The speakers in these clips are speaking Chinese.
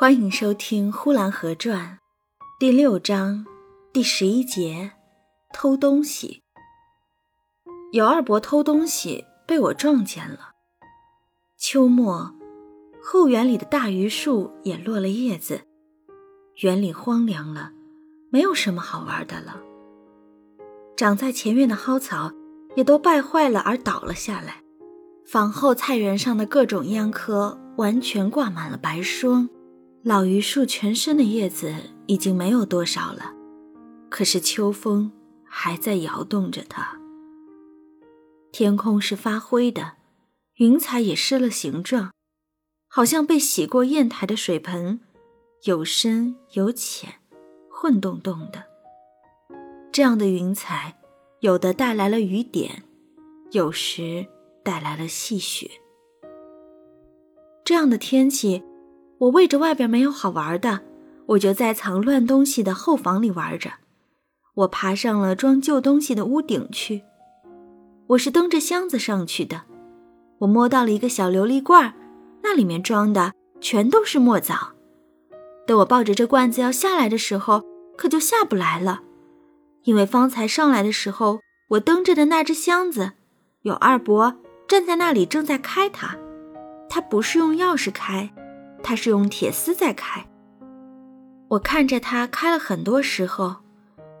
欢迎收听《呼兰河传》第六章第十一节：偷东西。有二伯偷东西被我撞见了。秋末，后园里的大榆树也落了叶子，园里荒凉了，没有什么好玩的了。长在前院的蒿草也都败坏了而倒了下来，房后菜园上的各种秧棵完全挂满了白霜。老榆树全身的叶子已经没有多少了，可是秋风还在摇动着它。天空是发灰的，云彩也失了形状，好像被洗过砚台的水盆，有深有浅，混动动的。这样的云彩，有的带来了雨点，有时带来了细雪。这样的天气。我为着外边没有好玩的，我就在藏乱东西的后房里玩着。我爬上了装旧东西的屋顶去。我是蹬着箱子上去的。我摸到了一个小琉璃罐，那里面装的全都是墨枣。等我抱着这罐子要下来的时候，可就下不来了，因为方才上来的时候，我蹬着的那只箱子，有二伯站在那里正在开它。他不是用钥匙开。他是用铁丝在开，我看着他开了很多时候，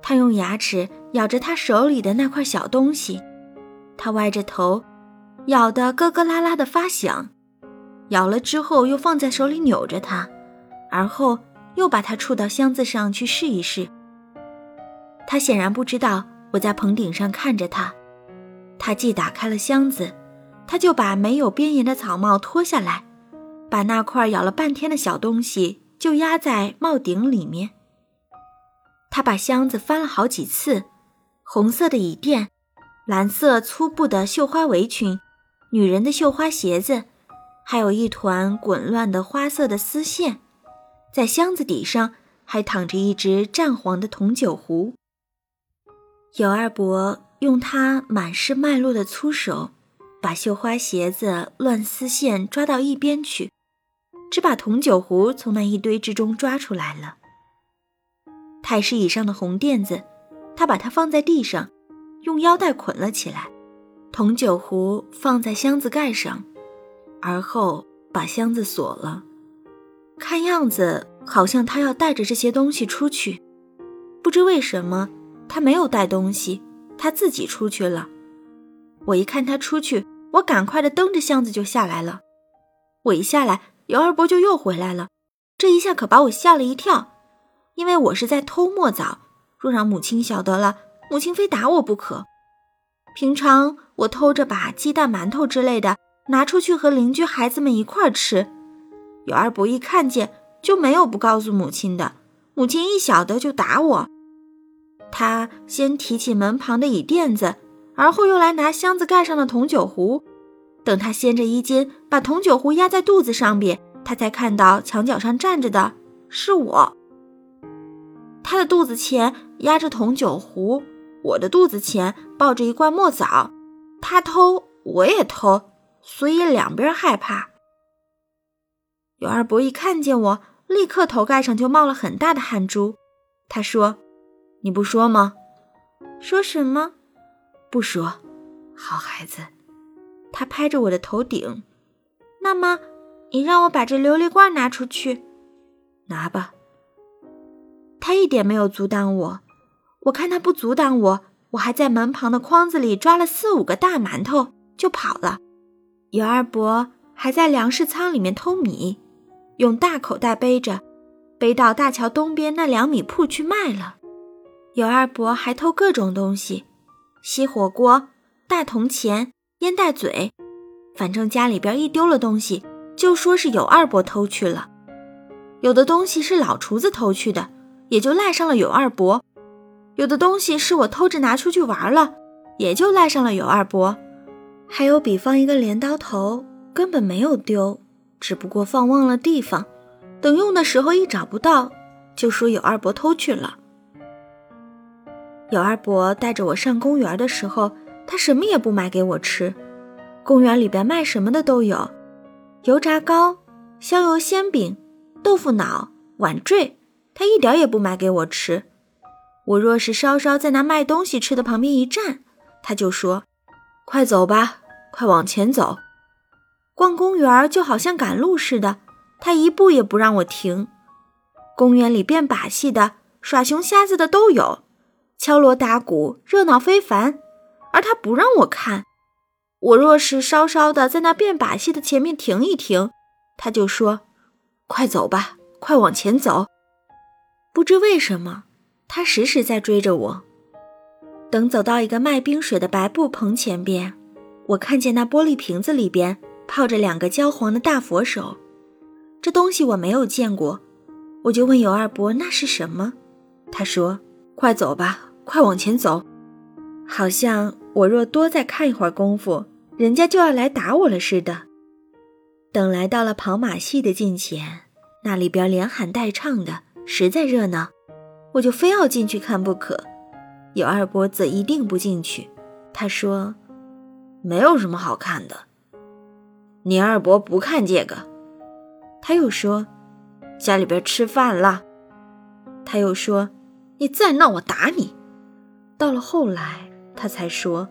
他用牙齿咬着他手里的那块小东西，他歪着头，咬得咯咯啦啦的发响，咬了之后又放在手里扭着它，而后又把它触到箱子上去试一试。他显然不知道我在棚顶上看着他，他既打开了箱子，他就把没有边沿的草帽脱下来。把那块咬了半天的小东西就压在帽顶里面。他把箱子翻了好几次，红色的椅垫，蓝色粗布的绣花围裙，女人的绣花鞋子，还有一团滚乱的花色的丝线，在箱子底上还躺着一只湛黄的铜酒壶。尤二伯用他满是脉络的粗手，把绣花鞋子乱丝线抓到一边去。只把铜酒壶从那一堆之中抓出来了。太师椅上的红垫子，他把它放在地上，用腰带捆了起来。铜酒壶放在箱子盖上，而后把箱子锁了。看样子好像他要带着这些东西出去。不知为什么，他没有带东西，他自己出去了。我一看他出去，我赶快的蹬着箱子就下来了。我一下来。尤二伯就又回来了，这一下可把我吓了一跳，因为我是在偷墨枣。若让母亲晓得了，母亲非打我不可。平常我偷着把鸡蛋、馒头之类的拿出去和邻居孩子们一块儿吃，尤二伯一看见就没有不告诉母亲的。母亲一晓得就打我。他先提起门旁的椅垫子，而后又来拿箱子盖上的铜酒壶。等他掀着衣襟，把铜酒壶压在肚子上边，他才看到墙角上站着的是我。他的肚子前压着铜酒壶，我的肚子前抱着一罐墨枣。他偷，我也偷，所以两边害怕。尤二伯一看见我，立刻头盖上就冒了很大的汗珠。他说：“你不说吗？说什么？不说。好孩子。”他拍着我的头顶，那么，你让我把这琉璃罐拿出去，拿吧。他一点没有阻挡我，我看他不阻挡我，我还在门旁的筐子里抓了四五个大馒头就跑了。尤二伯还在粮食仓里面偷米，用大口袋背着，背到大桥东边那粮米铺去卖了。尤二伯还偷各种东西，锡火锅、大铜钱。烟袋嘴，反正家里边一丢了东西，就说是有二伯偷去了；有的东西是老厨子偷去的，也就赖上了有二伯；有的东西是我偷着拿出去玩了，也就赖上了有二伯。还有，比方一个镰刀头根本没有丢，只不过放忘了地方，等用的时候一找不到，就说有二伯偷去了。有二伯带着我上公园的时候。他什么也不买给我吃，公园里边卖什么的都有，油炸糕、香油鲜饼、豆腐脑、碗坠，他一点也不买给我吃。我若是稍稍在那卖东西吃的旁边一站，他就说：“快走吧，快往前走。”逛公园就好像赶路似的，他一步也不让我停。公园里变把戏的、耍熊瞎子的都有，敲锣打鼓，热闹非凡，而他不让我看。我若是稍稍的在那变把戏的前面停一停，他就说：“快走吧，快往前走。”不知为什么，他时时在追着我。等走到一个卖冰水的白布棚前边，我看见那玻璃瓶子里边泡着两个焦黄的大佛手，这东西我没有见过，我就问尤二伯那是什么。他说：“快走吧，快往前走。”好像我若多再看一会儿功夫。人家就要来打我了似的。等来到了跑马戏的近前，那里边连喊带唱的，实在热闹，我就非要进去看不可。有二伯子一定不进去，他说：“没有什么好看的。”你二伯不看这个。他又说：“家里边吃饭了。”他又说：“你再闹，我打你。”到了后来，他才说。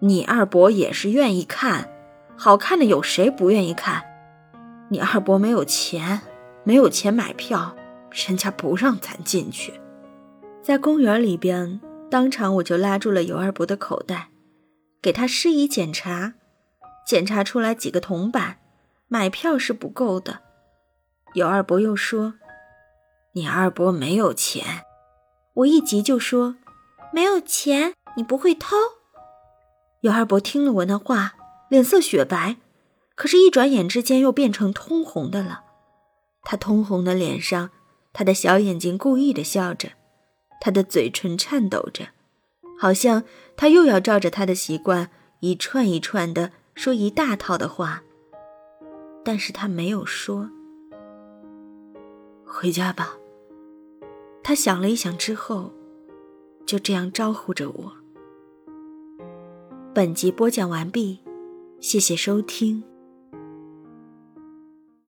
你二伯也是愿意看，好看的有谁不愿意看？你二伯没有钱，没有钱买票，人家不让咱进去。在公园里边，当场我就拉住了尤二伯的口袋，给他施以检查，检查出来几个铜板，买票是不够的。尤二伯又说：“你二伯没有钱。”我一急就说：“没有钱，你不会偷？”尤二伯听了我那话，脸色雪白，可是，一转眼之间又变成通红的了。他通红的脸上，他的小眼睛故意的笑着，他的嘴唇颤抖着，好像他又要照着他的习惯一串一串的说一大套的话。但是他没有说。回家吧。他想了一想之后，就这样招呼着我。本集播讲完毕，谢谢收听。